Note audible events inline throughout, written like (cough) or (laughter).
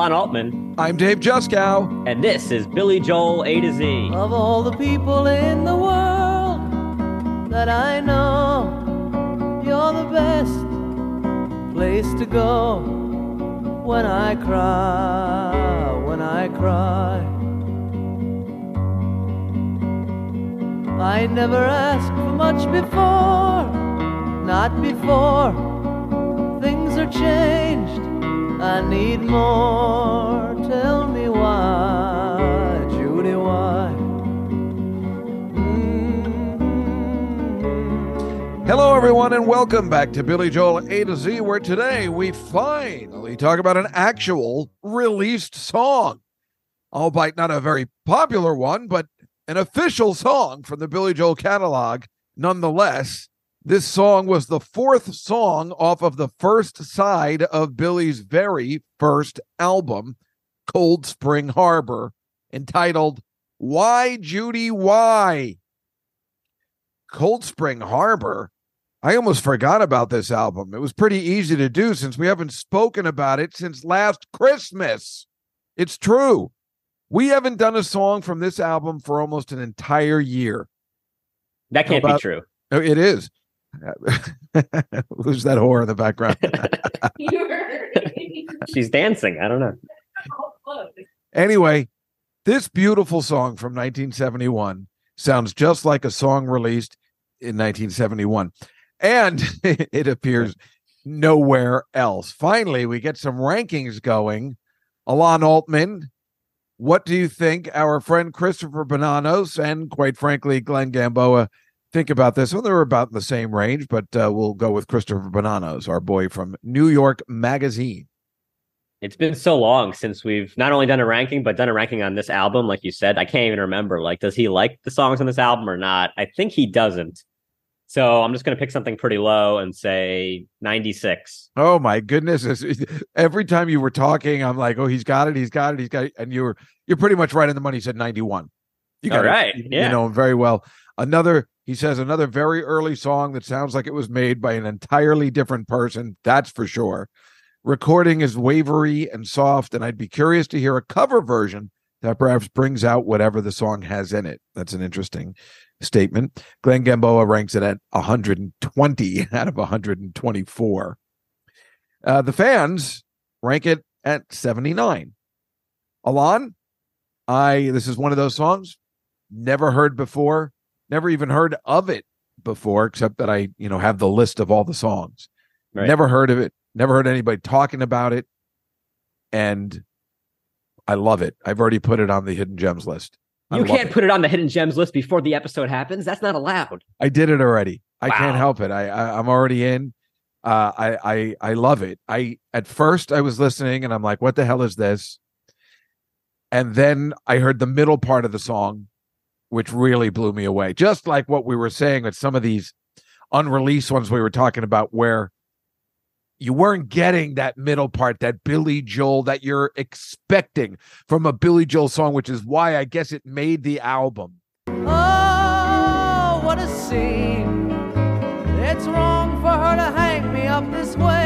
Alon Altman, I'm Dave Juskow. and this is Billy Joel A to Z. Of all the people in the world that I know, you're the best place to go when I cry, when I cry. I never asked for much before, not before. Things are changed, I need more. Tell me why, Judy, why? Mm-hmm. Hello, everyone, and welcome back to Billy Joel A to Z, where today we finally talk about an actual released song. Albeit not a very popular one, but an official song from the Billy Joel catalog nonetheless. This song was the fourth song off of the first side of Billy's very first album, Cold Spring Harbor, entitled Why Judy Why? Cold Spring Harbor. I almost forgot about this album. It was pretty easy to do since we haven't spoken about it since last Christmas. It's true. We haven't done a song from this album for almost an entire year. That can't about- be true. Oh, It is. (laughs) Who's that whore in the background? (laughs) She's dancing. I don't know. Anyway, this beautiful song from 1971 sounds just like a song released in 1971. And (laughs) it appears nowhere else. Finally, we get some rankings going. Alon Altman, what do you think our friend Christopher Bonanos and quite frankly Glenn Gamboa think about this? Well, they're about in the same range, but uh, we'll go with Christopher Bonanos, our boy from New York Magazine. It's been so long since we've not only done a ranking, but done a ranking on this album. Like you said, I can't even remember. Like, does he like the songs on this album or not? I think he doesn't. So I'm just going to pick something pretty low and say 96. Oh my goodness! Every time you were talking, I'm like, "Oh, he's got it, he's got it, he's got it," and you were you're pretty much right in the money. You said 91. You got right, it. You, yeah. you know him very well. Another, he says, another very early song that sounds like it was made by an entirely different person. That's for sure. Recording is wavery and soft, and I'd be curious to hear a cover version that perhaps brings out whatever the song has in it. That's an interesting statement. Glenn Gamboa ranks it at 120 (laughs) out of 124. Uh, the fans rank it at 79. Alon, I this is one of those songs never heard before, never even heard of it before, except that I, you know, have the list of all the songs. Right. Never heard of it, never heard anybody talking about it. And I love it. I've already put it on the hidden gems list. I You can't it. put it on the hidden gems list before the episode happens. That's not allowed. I did it already. I can't help it. I, I I'm already in. Uh, I I I love it. I at first I was listening and I'm like, what the hell is this? And then I heard the middle part of the song, which really blew me away. Just like what we were saying with some of these unreleased ones we were talking about, where you weren't getting that middle part, that Billy Joel that you're expecting from a Billy Joel song, which is why I guess it made the album. Oh, what a scene. It's wrong for her to hang me up this way.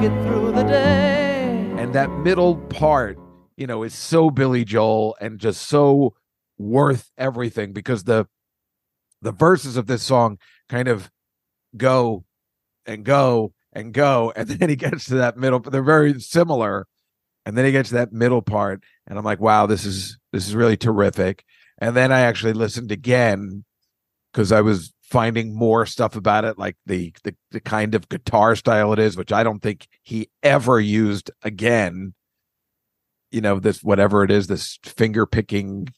Make it through the day. and that middle part you know is so billy joel and just so worth everything because the the verses of this song kind of go and go and go. (laughs) And then he gets to that middle they're very similar. And then he gets to that middle part and i'm like wow this is this is really terrific. And then i actually listened again because i was finding more stuff about it like the, the the kind of guitar style it is which i don't think he ever used again you know this whatever it is this finger picking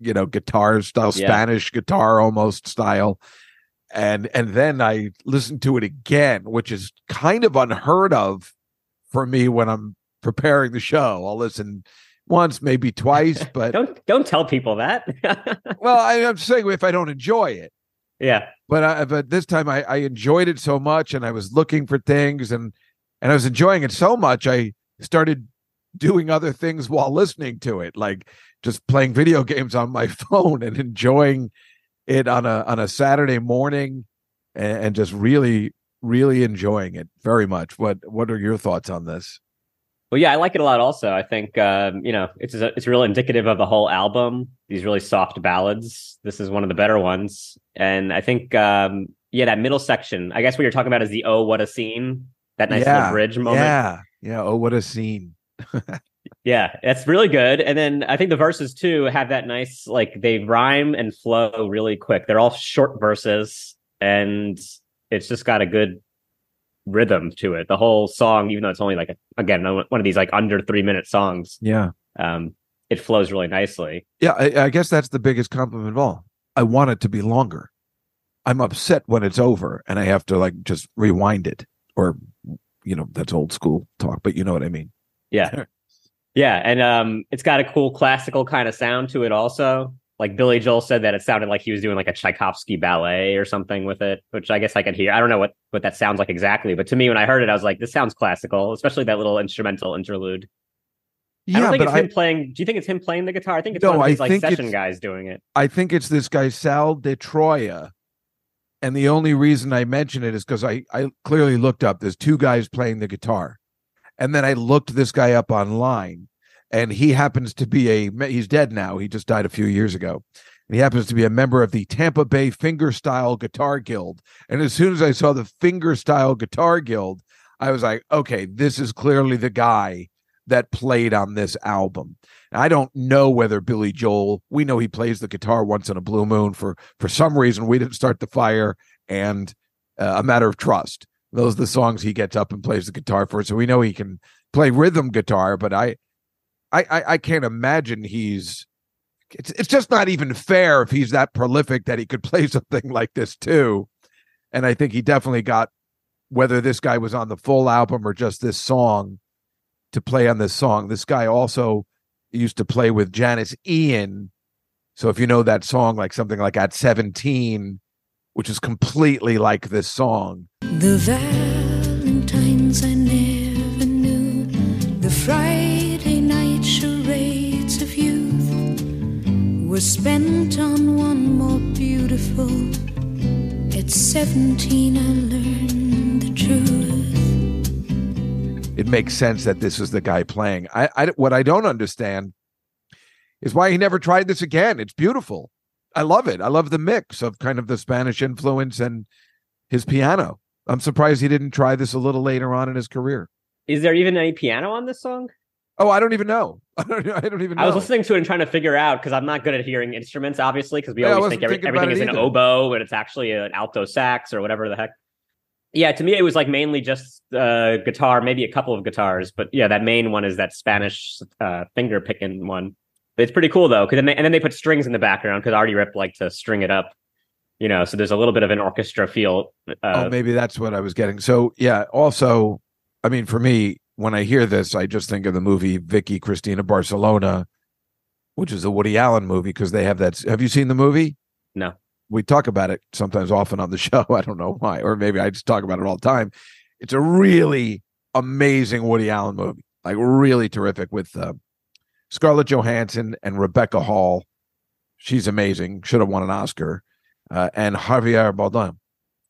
you know guitar style Yeah. spanish guitar almost style and and then i listened to it again which is kind of unheard of for me when i'm preparing the show i'll listen once maybe twice (laughs) but Don't don't tell people that. (laughs) well I, i'm saying if i don't enjoy it yeah. but I, but this time I, I enjoyed it so much and I was looking for things and and I was enjoying it so much I started doing other things while listening to it like just playing video (laughs) games on my phone and enjoying it on a on a Saturday morning and, and just really really enjoying it very much. What what are your thoughts on this? Well, yeah, I like it a lot. Also, I think um, you know it's it's real indicative of the whole album. These really soft ballads. This is one of the better ones, and I think um, yeah, that middle section. I guess what you're talking about is the "Oh, what a scene." That nice Yeah, little bridge moment. Yeah, yeah. Oh, what a scene! (laughs) Yeah, that's really good. And then I think the verses too have that nice like they rhyme and flow really quick. They're all short verses, and it's just got a good rhythm to it. The whole song, even though it's only like a, again one of these like under three minute songs, Yeah, um, it flows really nicely. yeah. I, I guess that's the biggest compliment of all. I want it to be longer. I'm upset when it's over and I have to like just rewind it, or you know, that's old school talk, but you know what I mean. Yeah. (laughs) Yeah. And um it's got a cool classical kind of sound to it also. Like Billy Joel said that it sounded like he was doing like a Tchaikovsky ballet or something with it, which I guess I could hear. I don't know what what that sounds like exactly, but to me when I heard it, I was like, this sounds classical, especially that little instrumental interlude. I don't think but it's him playing. Do you think it's him playing the guitar? I think it's No, one of I these like think session guys doing it. I think it's this guy Sal DiTroia. And the only reason I mention it is because I, I clearly looked up there's two guys playing the guitar. And then I looked this guy up online, and he happens to be a he's dead now. He just died a few years ago. And he happens to be a member of the Tampa Bay Fingerstyle Guitar Guild. And as soon as I saw the Fingerstyle Guitar Guild, I was like, okay, this is clearly the guy that played on this album. I don't know whether Billy Joel, we know he plays the guitar once in a blue moon for for some reason we didn't start the fire and uh, a matter of trust. Those are the songs he gets up and plays the guitar for. So we know he can play rhythm guitar, but I I I, I can't imagine he's it's it's just not even fair if he's that prolific that he could (laughs) play something like this too. And I think he definitely got whether this guy was on the full album or just this song to play on this song. This guy also used to play with Janis Ian. So if you know that song, like something like at 17, which is completely like this song. The Valentines I were spent on one more beautiful. At 17, I learned the truth. It makes sense that this is the guy playing. I, I what I don't understand is why he never tried this again. It's beautiful. I love it. I love the mix of kind of the Spanish influence and his piano. I'm surprised he didn't try this a little later on in his career. Is there even any piano on this song? Oh, I don't even know. (laughs) I don't, I don't even know. I was listening to it and trying to figure out because I'm not good at hearing instruments, obviously, because we Yeah, always think every, everything is it an oboe, but it's actually an alto sax or whatever the heck. Yeah, to me, it was like mainly just uh, guitar, maybe a couple of guitars, but yeah, that main one is that Spanish uh, finger picking one. It's pretty cool though, because then they, and then they put strings in the background because Artie Ripp liked to string it up, you know. So there's a little bit of an orchestra feel. Uh, oh, maybe that's what I was getting. So yeah, also, I mean, for me, when I hear this, I just think of the movie Vicky Cristina Barcelona, which is a Woody Allen movie because they have that. Have you seen the movie? No. We talk about it sometimes often on the (laughs) show. I don't know why, or maybe I just talk about it all the time. It's a really amazing Woody Allen movie, like really terrific with uh, Scarlett Johansson and Rebecca Hall. She's amazing. Should have won an Oscar. Uh, and Javier Bardem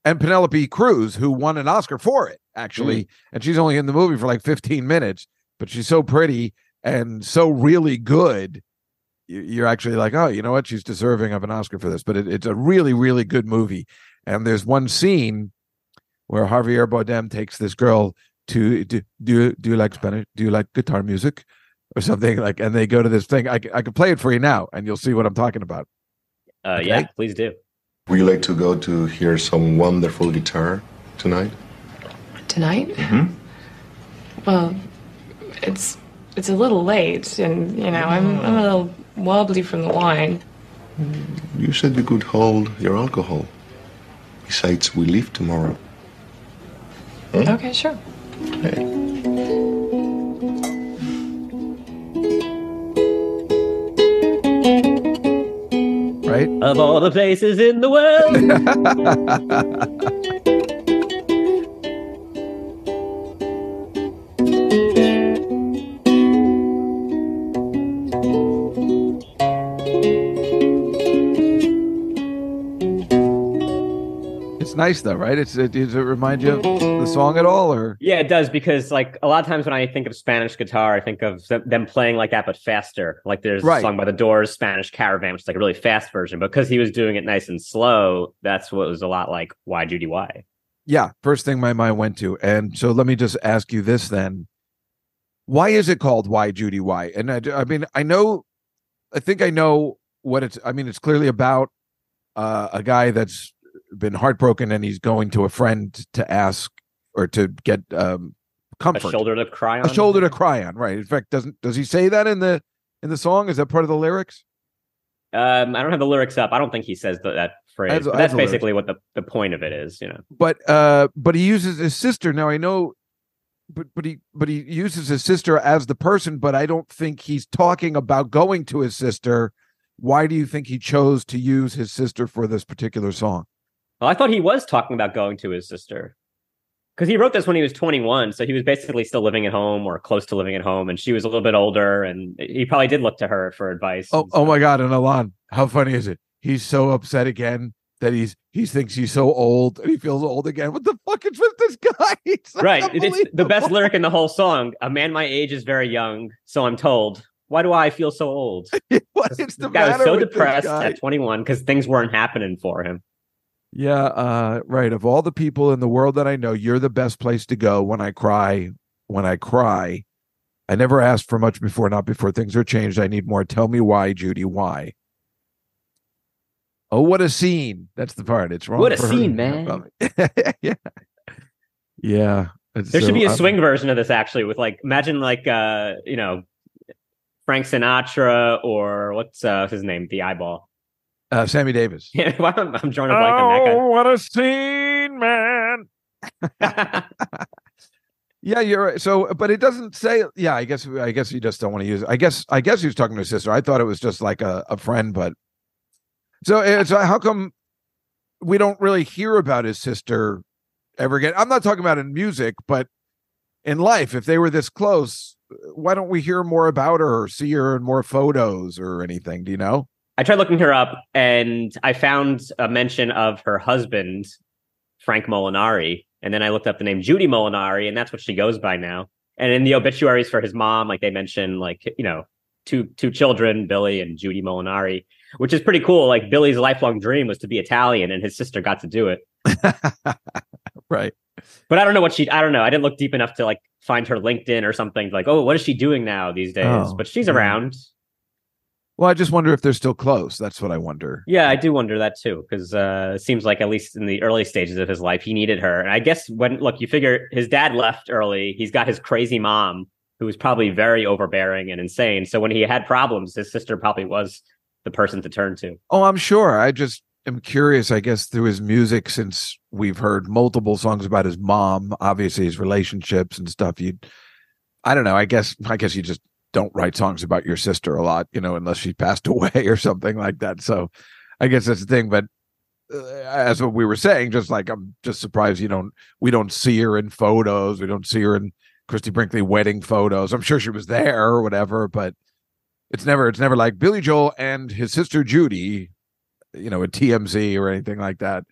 and Penelope Cruz, who won an Oscar for it, actually. And she's only in the movie for like 15 minutes, but she's so pretty and so really good. you- You're actually like, oh, you know what? She's deserving of an Oscar for this. But it, it's a really, really good movie. And there's one scene where Javier Bardem takes this girl to do do you, do you like Spanish? Do you like guitar music or something like? And they go to this thing. I, I can play it for you now, and you'll see what I'm talking about. uh, okay. Yeah, please do. Would you like to go to hear some wonderful guitar tonight? Tonight? Mhm. Well, it's it's a little late, and you know I'm I'm a little wobbly from the wine. You said you could hold your alcohol. Besides, we leave tomorrow. Okay, sure. Hey. Right? Of all the places in the world. (laughs) nice though, right? It's it, does it remind you of the song at all, or Yeah, it does because like a lot of times when I think of Spanish guitar, I think of them- playing like that but faster. Like there's Right. a song by the Doors, Spanish Caravan, which is like a really fast version. But because he was doing it nice and slow, that's what was a lot like Why Judy Why. yeah, first thing my mind went to. And so let me just ask you this then: Why is it called Why Judy Why? And I, I mean, I know, I think I know what it's. I mean, it's clearly about uh, a guy that's been heartbroken and he's going to a friend to ask or to get um, comfort. A shoulder to cry on. a shoulder to cry on right in fact doesn't does he say that in the in the song is that part of the lyrics Um, I don't have the lyrics up. I don't think he says th- that phrase. But that's the lyrics. basically what the, the point of it is, you know. but uh but he uses his sister now i know but but he but he uses his sister as the person but i don't think he's talking about going to his sister why do you think he chose to use his sister for this particular song Well, I thought he was talking about going to his sister. Because he wrote this when he was 21, so he was basically still living at home or close to living at home, and she was a little bit older, and he probably did look to her for advice. oh oh my god and alon how funny is it he's so upset again that he's he thinks he's so old and he feels old again what the fuck is with this guy (laughs) It's Right. It's the best lyric in the whole song. A man my age is very young, so I'm told. Why do I feel so old? (laughs) what is the guy was so depressed at 21 because things weren't happening for him. Yeah, uh, right. Of all the people in the world that I know, you're the best place to go when I cry. When I cry, I never asked for much before, not before things are changed. I need more. Tell me why, Judy, why? Oh, what a scene. That's the part. It's wrong. What a for her. scene, man. (laughs) yeah. Yeah. There should so- be a I'm- swing version of this actually with like imagine like uh you know Frank Sinatra or what's uh his name? The eyeball. Uh, Sammy Davis. (laughs) Yeah, why am I'm drawing a blank on Oh, what a scene, man. (laughs) Yeah, you're right. So, but it doesn't say. Yeah, I guess. I guess you just don't want to use it. I guess. I guess he was talking to his sister. I thought it was just like a, a friend, but so it's uh, how come we don't really hear about his sister ever again? I'm not talking about in music, but in life, if they were this close, why don't we hear more about her or see her in more photos or anything? Do you know? I tried looking her up and I found a mention of her husband, Frank Molinari. And then I looked up the name Judy Molinari, and that's what she goes by now. And in the obituaries for his mom, like they mention, like, you know, two two children, Billy and Judy Molinari, which is pretty cool. Like Billy's lifelong dream was to be Italian, and his sister got to do it. (laughs) right. But I don't know what she I don't know. I didn't look deep enough to like find her LinkedIn or something like, oh, what is she doing now these days? Oh, but she's yeah. around. Well, I just wonder if they're still close. That's what I wonder. Yeah, I do wonder that too, because uh, it seems like at least in the early stages of his life, he needed her. And I guess when look, you figure his dad left early, he's got his crazy mom, who was probably very overbearing and insane. So when he had problems, his sister probably was the person to turn to. Oh, I'm sure. I just am curious, I guess, through his music, since we've heard multiple songs about his mom, obviously his relationships and stuff. You, I don't know. I guess, I guess you just don't write songs about your sister a lot, you know, unless she passed (laughs) away or something like that. So I guess that's the thing. But uh, as what we were saying, just like I'm just surprised you don't, we don't see her in photos. We don't see her in Christie Brinkley wedding photos. I'm sure she was there or whatever, but it's never, it's never like Billy Joel and his sister Judy you know, a TMZ or anything like that.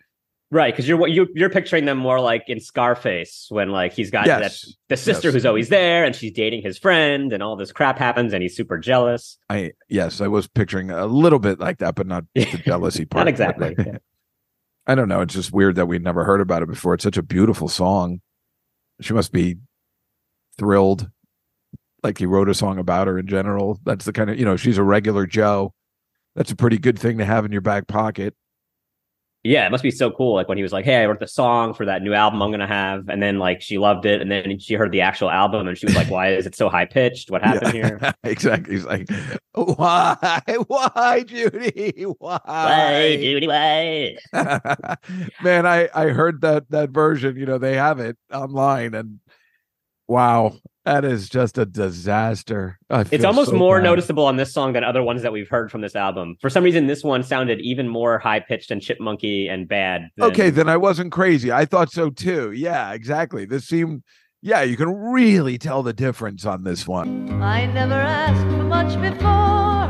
Right, because you're you, you're picturing them more like in Scarface when like he's got Yes. that the sister Yes. who's always there and she's dating his friend and all this crap happens and he's super jealous. I yes, I was picturing a little bit like that, but not the (laughs) jealousy part. Not exactly. yeah. (laughs) I don't know. It's just weird that we'd never heard about it before. It's such a beautiful song. She must be thrilled. Like he wrote a song about her in general. That's the kind of you know, she's a regular Joe. That's a pretty good thing to have in your back pocket. Yeah, it must be so cool. Like when he was like, "Hey, I wrote the song for that new album I'm gonna have," and then like she loved it, and then she heard the actual album, and she was like, "Why is it so high pitched? What happened Yeah. here?" (laughs) exactly. He's like, why, (laughs) why, Judy, why? Why, Judy? Why? (laughs) Man, I I heard that that version. You know, they have it online, and wow, that is just a disaster. It's almost so more bad. noticeable on this song than other ones that we've heard from this album. For some reason, this one sounded even more high pitched and chipmunky and bad. than- Okay, then I wasn't crazy. I thought so too. Yeah, exactly. This seemed. Yeah, you can really tell the difference on this one. I never asked for much before,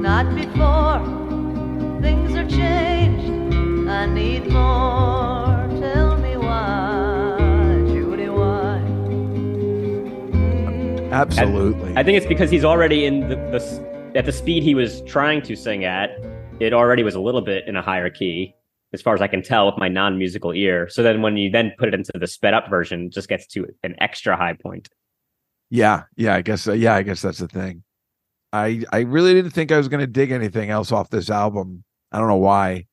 not before. Things are changed, I need more. Absolutely. I think it's because he's already in the, the at the speed he was trying to sing at. It already was a little bit in a higher key, as far as I can tell with my non-musical ear. So then when you then put it into the sped up version, it just gets to an extra high point. yeah, yeah. I guess. Uh, yeah, I guess that's the thing. I I really didn't think I was going to dig anything else off this album. I don't know why.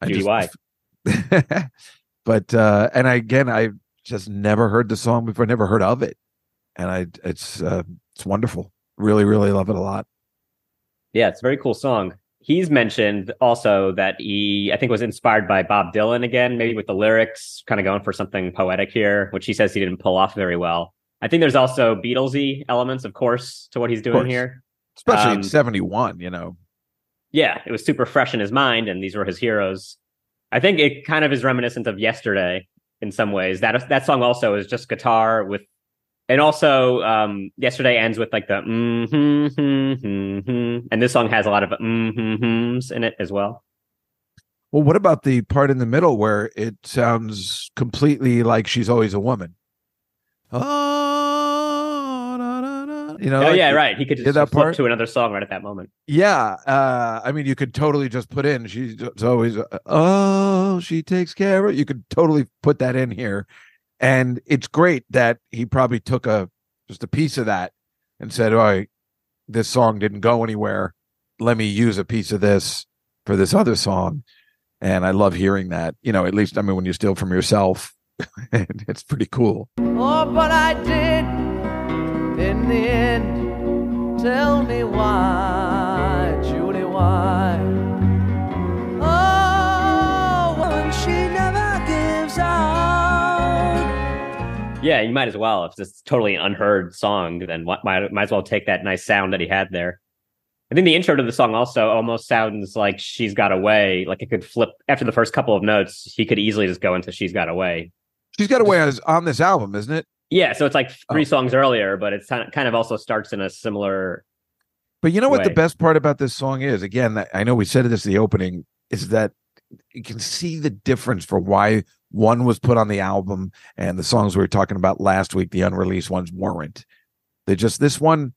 I Judy, why? (laughs) but uh and I again I just never heard the song before, never heard of it. And I it's uh it's wonderful. Really, really love it a lot. Yeah, it's a very cool song. He's mentioned also that he, I think, was inspired by Bob Dylan again, maybe with the lyrics, kind of going for something poetic here, which he says he didn't pull off very well. I think there's also Beatlesy elements, of course, to what he's doing here. Especially in Um, 71, you know. Yeah, it was super fresh in his mind, and these were his heroes. I think it kind of is reminiscent of yesterday in some ways. That that song also is just guitar with, and also um, yesterday ends with like the mm-hmm, hmm hmm and this song has a lot of mm-hmm in it as well. Well, what about the part in the middle where it sounds completely like she's always a woman? Oh, na, na, na. you know, oh like- yeah, right. He could just that flip part? to another song right at that moment. Yeah, uh, I mean, you could totally just put in. She's always, uh, oh, she takes care of. it. You could totally put that in here, and it's great that he probably took a just a piece of that and said, "All right, this song didn't go anywhere. Let me use a piece of this for this other song." And I love hearing that. You know, at least I mean, when you steal from yourself, (laughs) it's pretty cool. Oh, but I did in the end. Tell me why, Judy, why? Yeah, you might as well. If it's totally unheard song, then what, might might as well take that nice sound that he had there. I think the intro to the song also almost sounds like "She's Got Away." Like it could flip after the first couple of notes. He could easily just go into "She's Got Away." She's got away as on this album, isn't it? Yeah, so it's like oh. three Oh. songs earlier, but it's kind of kind of also starts in a similar. But you know what the best part about this song is? Again, I know we said this in the opening, is that you can see the difference for why one was put on the album and the songs we were talking about last week, the unreleased ones weren't. They just this one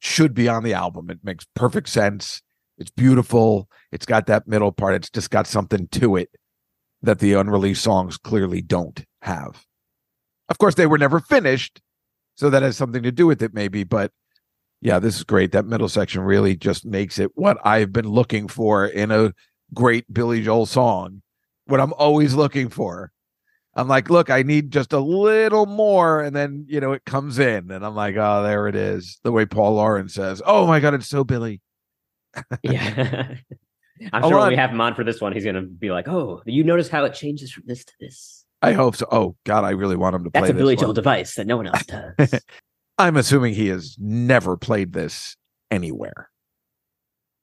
should be on the album. It makes perfect sense. It's beautiful. It's got that middle part. It's just got something to it that the unreleased songs clearly don't have. Of course, they were never finished, so that has something to do with it, maybe. But yeah, this is great. That middle section really just makes it what I've been looking for in a great Billy Joel song. What I'm always looking for. I'm like, look, I need just a little more, and then you know it comes in, and I'm like, oh, there it is. The way Paul Lawrence says, "Oh my God, it's so Billy." Yeah, (laughs) (laughs) I'm sure when we have him on for this one, he's gonna be like, "Oh, you notice how it changes from this to this? I hope so. Oh God, I really want him to That's play That's a Billy Joel device that no one else (laughs) does." I'm assuming he has never played this anywhere.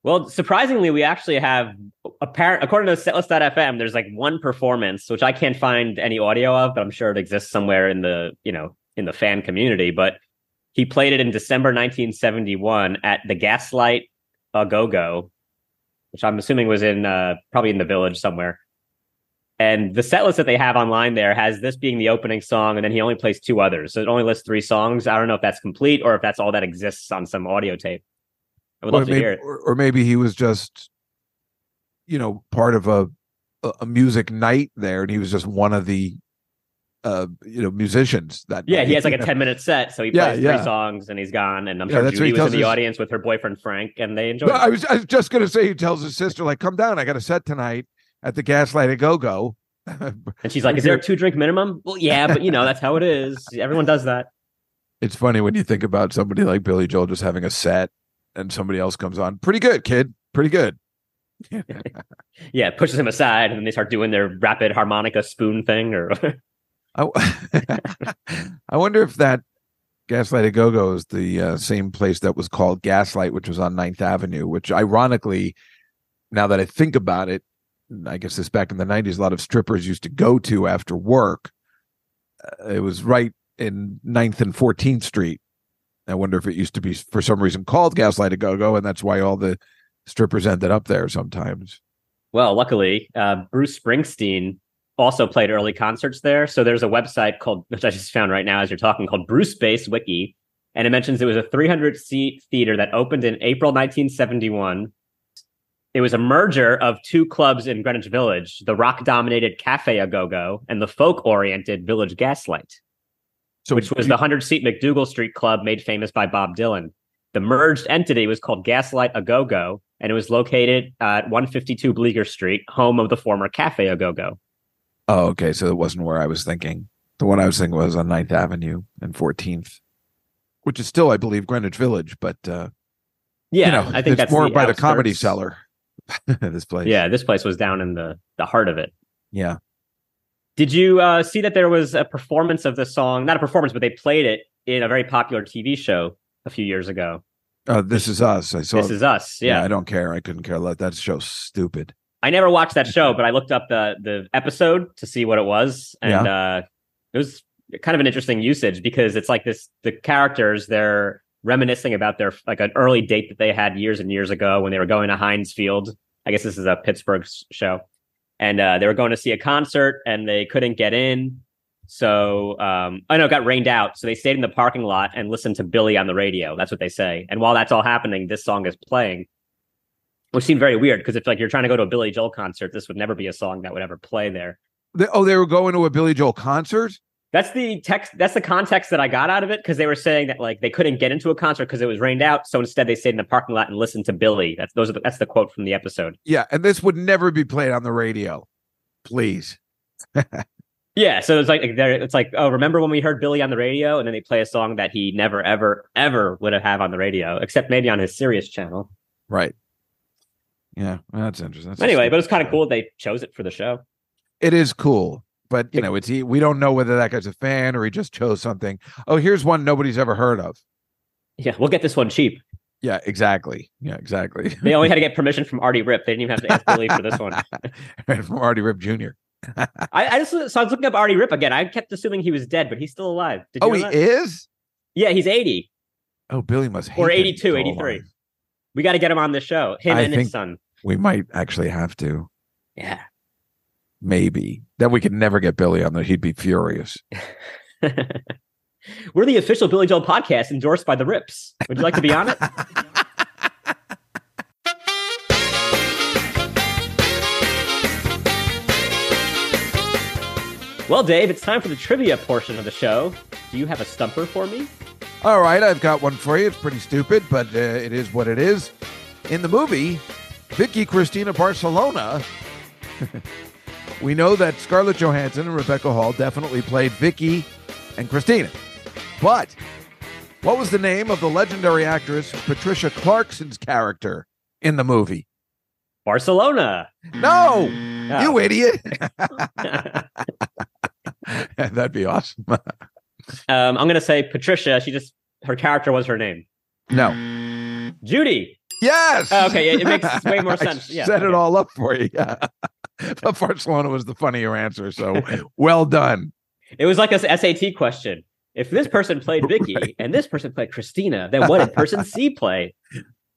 Well, surprisingly, we actually have apparent according to setlist.fm, there's like one performance which I can't find any audio of, but I'm sure it exists somewhere in the, you know, in the fan community. But he played it in December 1971 at the Gaslight A Go Go, which I'm assuming was in uh, probably in the village somewhere. And the set list that they have online there has this being the opening song, and then he only plays two others. So it only lists three songs. I don't know if that's complete or if that's all that exists on some audio tape. I would or love to maybe, hear it. Or, or maybe he was just, you know, part of a a- music night there, and he was just one of the, uh, you know, musicians that. Yeah, night, he has like a (laughs) 10 minute set. So he Yeah, plays yeah. three songs and he's gone. And I'm Yeah, sure Judy he was in the his- audience with her boyfriend Frank and they enjoyed it. I was I was just gonna say he tells his sister like, "Come down, I got a set tonight at the Gaslight Go Go." (laughs) And she's like, Is there a two drink minimum? Well, yeah, but you know, that's how it is. Everyone does that. It's funny when you think about somebody like Billy Joel just having a set, and somebody else comes on. Pretty good, kid. Pretty good. (laughs) Yeah, pushes him aside and then they start doing their rapid harmonica spoon thing or I, (laughs) I wonder if that Gaslight a Go Go is the uh, same place that was called Gaslight, which was on 9th Avenue, which ironically, now that I think about it, I guess this back in the 90s, a lot of strippers used to go to after work. Uh, it was right in 9th and 14th Street. I wonder if it used to be, for some reason, called Gaslight a Go Go, and that's why all the strippers ended up there sometimes. Well, luckily, uh, Bruce Springsteen also played early concerts there. So there's a website called, which I just found right now as you're talking, called Brucebase Wiki. and it mentions it was a 300 seat theater that opened in April 1971. It was a merger of two clubs in Greenwich Village: the rock-dominated Cafe A Go Go and the folk-oriented Village Gaslight So which was the 100 seat MacDougal Street Club made famous by Bob Dylan. The merged entity was called Gaslight A Go Go, and it was located at 152 Bleecker Street, home of the former Cafe A Go Go. Oh, okay. So it wasn't where I was thinking. The one I was thinking was on 9th Avenue and 14th, which is still, I believe, Greenwich Village, but uh, Yeah, you know, I think it's that's more the by the comedy outskirts. cellar. (laughs) this place. Yeah, this place was down in the the heart of it. Yeah. Did you uh, see that there was a performance of the song? Not a performance, but they played it in a very popular TV show a few years ago. Uh, this is us. I saw. this is us. Yeah. I don't care. I couldn't care less. That show's stupid. I never watched that show, but I looked up the the episode to see what it was, and uh, it was kind of an interesting usage because it's like this: the characters they're reminiscing about their like an early date that they had years and years ago when they were going to Heinz Field. I guess this is a Pittsburgh show, and uh, they were going to see a concert and they couldn't get in. So um, I know it got rained out, so they stayed in the parking lot and listened to Billy on the radio. That's what they say. And while that's all happening, this song is playing which seemed very weird because if like you're trying to go to a Billy Joel concert, this would never be a song that would ever play there. They, oh, they were going to a Billy Joel concert. That's the text. That's the context that I got out of it because they were saying that like they couldn't get into a concert because it was rained out. So instead, they stayed in the parking lot and listened to Billy. That's those are the, that's the quote from the episode. Yeah, and this would never be played on the radio. Please. (laughs) Yeah, so it's like there. It's like oh, remember when we heard Billy on the radio, and then they play a song that he never, ever, ever would have had on the radio, except maybe on his Sirius channel. Right. Yeah, well, that's interesting. That's Anyway, but it's kind of cool they chose it for the show. It is cool, but you know, it's he, we don't know whether that guy's a fan or he just chose something. Oh, here's one nobody's ever heard of. Yeah, we'll get this one cheap. Yeah, exactly. Yeah, exactly. They only had to get (laughs) permission from Artie Ripp. They didn't even have to ask Billy for this one. and (laughs) from Artie Ripp Jr. I, I just so I was looking up Artie Ripp again. I kept assuming he was dead, but he's still alive. Did oh, you Oh, he that? is. Yeah, he's 80 Oh, Billy must hate or that he's 82, 83. alive. We got to get him on the show. Him I and his son. We might actually have to. Yeah. Maybe then we could never get Billy on there. He'd be furious. (laughs) We're the official Billy Joel podcast endorsed by the Ripps. Would you like to be on it? (laughs) Well, Dave, it's time for the trivia portion of the show. Do you have a stumper for me? All right, I've got one for you. It's pretty stupid, but uh, it is what it is. In the movie, Vicky Cristina Barcelona, (laughs) we know that Scarlett Johansson and Rebecca Hall definitely played Vicky and Christina. But what was the name of the legendary actress Patricia Clarkson's character in the movie? Barcelona. No, Oh. you idiot. (laughs) (laughs) (laughs) That'd be awesome. (laughs) Um, I'm gonna say Patricia. She just her character was her name. no. Judy. Yes. Oh, okay, it- it makes (laughs) way more sense. Yeah, set it all up for you. Yeah. but Barcelona was the funnier answer. So well done. It was like a SAT question. If this person played Vicky Right. and this person played Christina, then what did person C play?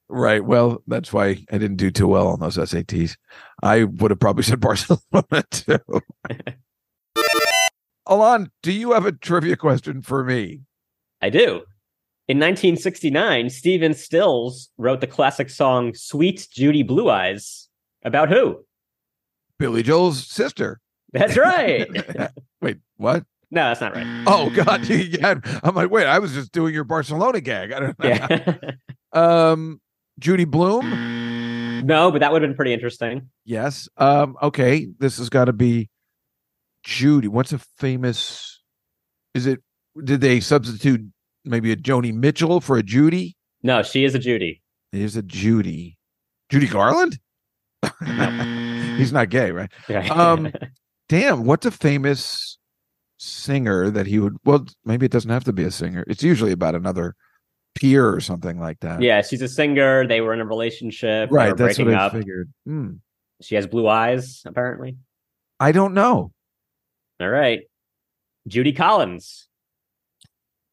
Right. Well, that's why I didn't do too well on those SATs. I would have probably said Barcelona too. Alon, do you have a trivia question for me? I do. In 1969, Stephen Stills wrote the classic song "Suite: Judy Blue Eyes." About who? Billy Joel's sister. That's right. (laughs) Wait, what? no, that's not right. Oh God! (laughs) Yeah, I'm like, wait, I was just doing your Barcelona gag. I don't know. Yeah. (laughs) Um, Judy Blume. no, but that would have been pretty interesting. Yes. Um, okay. This has got to be Judy. What's a famous is it did they substitute maybe a Joni Mitchell for a Judy? No, she is a Judy. There's a Judy. Judy Garland? (laughs) He's not gay, right? Right. Um, (laughs) Damn, what's a famous singer that he would well, maybe it doesn't have to be a singer. It's usually about another peer or something like that. yeah, she's a singer. They were in a relationship. Right. That's breaking what I up. figured. Hmm. She has blue eyes, apparently. I don't know. All right. Judy Collins.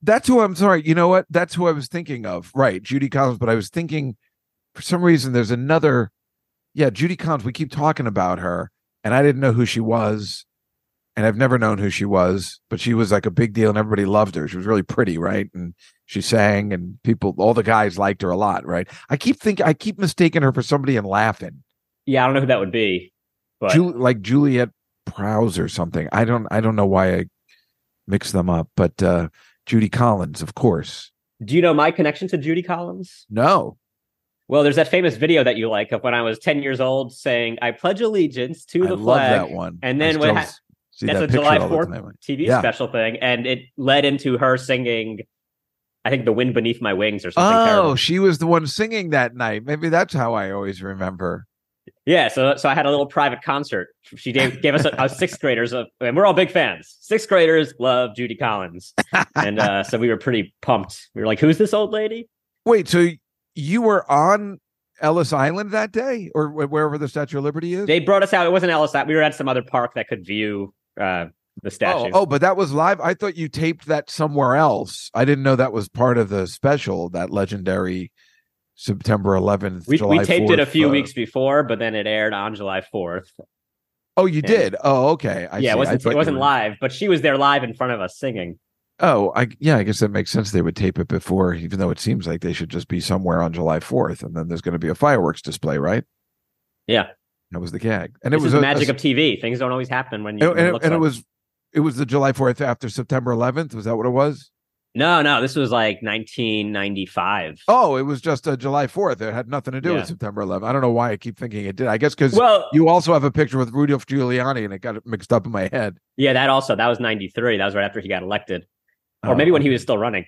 That's who I'm sorry. You know what? That's who I was thinking of. Right. Judy Collins. But I was thinking for some reason there's another. Yeah, Judy Collins. We keep talking about her, and I didn't know who she was. and I've never known who she was, but she was like a big deal and everybody loved her. She was really pretty, right? And she sang and people all the guys liked her a lot, right? I keep thinking I keep mistaking her for somebody and laughing. Yeah, I don't know who that would be, but Ju- like Juliet Prowse or something. I don't I don't know why I mix them up, but uh Judy Collins, of course. do you know my connection to Judy Collins? No. Well, there's that famous video that you like of when I was 10 years old saying, I pledge allegiance to I the love flag. that one. And then still ha- That's that a July 4th. TV Yeah. special thing. And it led into her singing, I think, The Wind Beneath My Wings or something Oh, terrible. she was the one singing that night. Maybe that's how I always remember. Yeah, so so I had a little private concert. She gave, gave us a, a sixth (laughs) graders, a, and we're all big fans. Sixth graders love Judy Collins, (laughs) and uh, so we were pretty pumped. We were like, "Who's this old lady?" Wait, so you were on Ellis Island that day, or wherever the Statue of Liberty is? They brought us out. It wasn't Ellis. Island. We were at some other park that could view uh, the oh, statue. oh, but that was live. I thought you taped that somewhere else. I didn't know that was part of the special. That legendary September 11th. we, we taped it a few uh, weeks before, but then it aired on July fourth. Oh, you Yeah. did. Oh, okay. I Yeah, see. it wasn't it wasn't were- live, but she was there live in front of us singing. Oh, I yeah, I guess that makes sense. They would tape it before, even though it seems like they should just be somewhere on July 4th, and then there's going to be a fireworks display, right? Yeah, That was the gag, and this it was the magic a- of TV. Things don't always happen when you. and, it and, and it was it was the July 4th after September 11th. Was that what it was? No, no. This was like 1995. Oh, it was just a July 4th. It had nothing to do Yeah. with September 11th. I don't know why I keep thinking it did. I guess because Well, you also have a picture with Rudolph Giuliani, and it got mixed up in my head. yeah, that also that was 93. That was right after he got elected. or Oh, maybe when he was still running.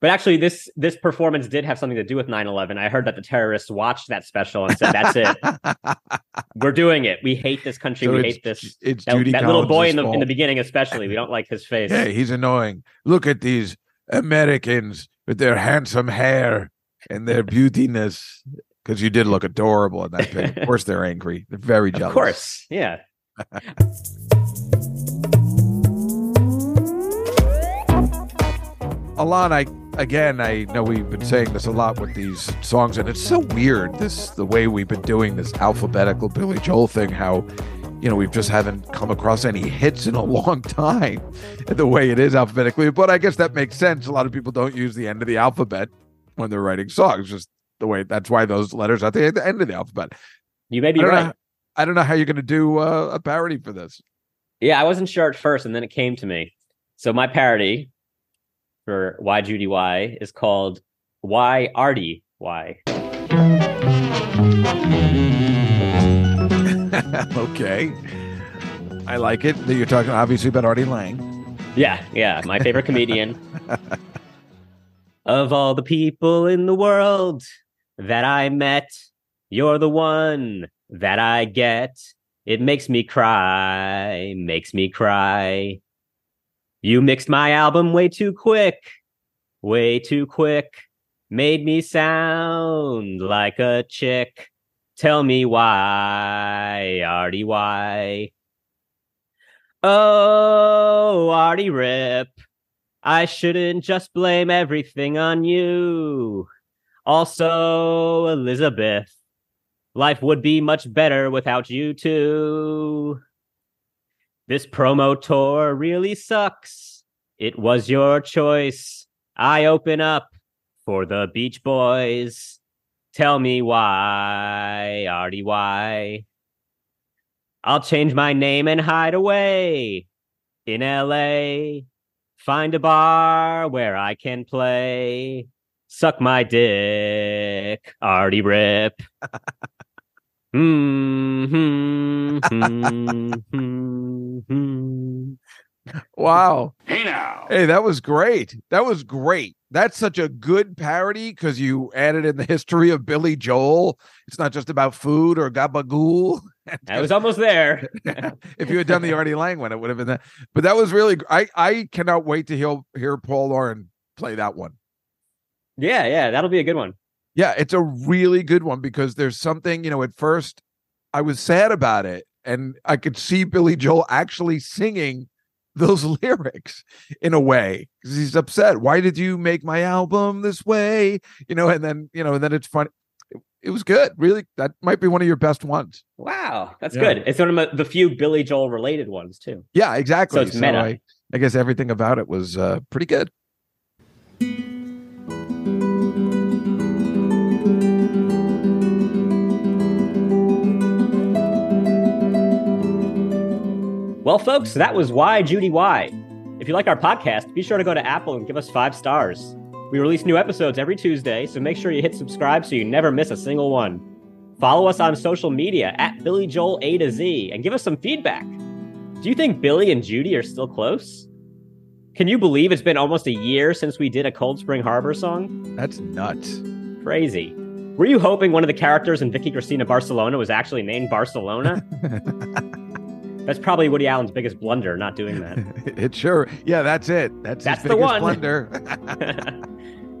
But actually, this this performance did have something to do with 9/11. I heard that the terrorists watched that special and said, "That's it, (laughs) we're doing it. We hate this country. So we hate this." It's That, that little boy in the in the beginning, especially, we (laughs) don't like his face. Hey, he's annoying. Look at these Americans with their handsome hair and their beautiness. Because you did look adorable in that pic. Of course, they're angry. They're very jealous. of course, yeah. (laughs) Alon, I again, I know we've been saying this a lot with these songs, and it's so weird this the way we've been doing this alphabetical Billy Joel thing. How you know we've just haven't come across any hits in a (laughs) long time, the way it is alphabetically. But I guess that makes sense. A lot of people don't use the end of the alphabet when they're writing songs. Just the way that's why those letters are at the end of the alphabet. You may be I right. know. I don't know how you're going to do uh, a parody for this. Yeah, I wasn't sure at first, and then it came to me. So my parody for Why Judy Why is called Why Artie Why. (laughs) okay, I like it. That you're talking obviously about Artie Lange. Yeah, yeah, my favorite comedian. (laughs) of all the people in the world that I met, you're the one that I get. It makes me cry, makes me cry. You mixed my album way too quick, way too quick. Made me sound like a chick. Tell me why, Artie, why? Oh, Artie Ripp. I shouldn't just blame everything on you. Also, Elizabeth. Life would be much better without you too. This promo tour really sucks. It was your choice. I open up for the Beach Boys. Tell me why, Artie, why? I'll change my name and hide away in LA. Find a bar where I can play. Suck my dick, Artie Ripp. (laughs) Hmm, hmm, hmm, hmm. Wow. Hey now. Hey, that was great. That was great. That's such a good parody because you added in the history of Billy Joel. It's not just about food or gabagool. (laughs) I was almost there. (laughs) if you had done the Artie Lange one, it would have been that. But that was really. I I cannot wait to hear hear Paul Lauren play that one. Yeah, yeah, that'll be a good one. Yeah, it's a really good one because there's something, you know, at first I was sad about it and I could see Billy Joel actually singing those (laughs) lyrics in a way because he's upset. Why did you make my album this way? You know, and then, you know, and then it's funny. it was good. Really, that might be one of your best ones. Wow, that's Yeah. good. It's one of my- the few Billy Joel related ones too. Yeah, exactly. So it's meta. I, I guess everything about it was uh, pretty good. Well, folks, that was Why Judy Why. If you like our podcast, be sure to go to Apple and give us five stars. We release new episodes every Tuesday, so make sure you hit subscribe so you never miss a single one. Follow us on social media at Billy Joel A to Z and give us some feedback. Do you think Billy and Judy are still close? Can you believe it's been almost a year since we did a Cold Spring Harbor song? That's nuts. Crazy. Were you hoping one of the characters in Vicky Cristina Barcelona was actually named Barcelona? (laughs) That's probably Woody Allen's biggest blunder, not doing that. (laughs) it sure. Yeah, that's it. That's, That's his the biggest one. blunder.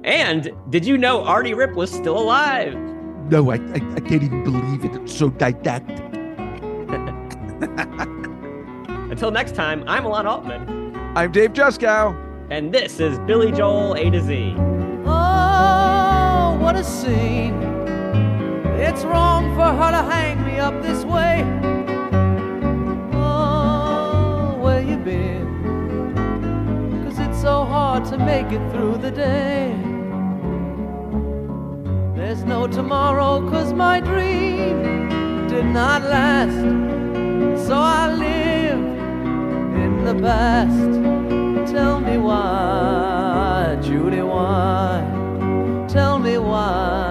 (laughs) (laughs) and did you know Artie Ripp was still alive? no, I, I, I can't even believe it. It's so didactic. Until next time, I'm Alon Altman, I'm Dave Juskow. and this is Billy Joel A to Z. Oh, what a scene. It's wrong for her to hang me up this way. Cause it's so hard to make it through the day. There's no tomorrow cause my dream did not last. So I live in the past. Tell me why, Judy, why? Tell me why,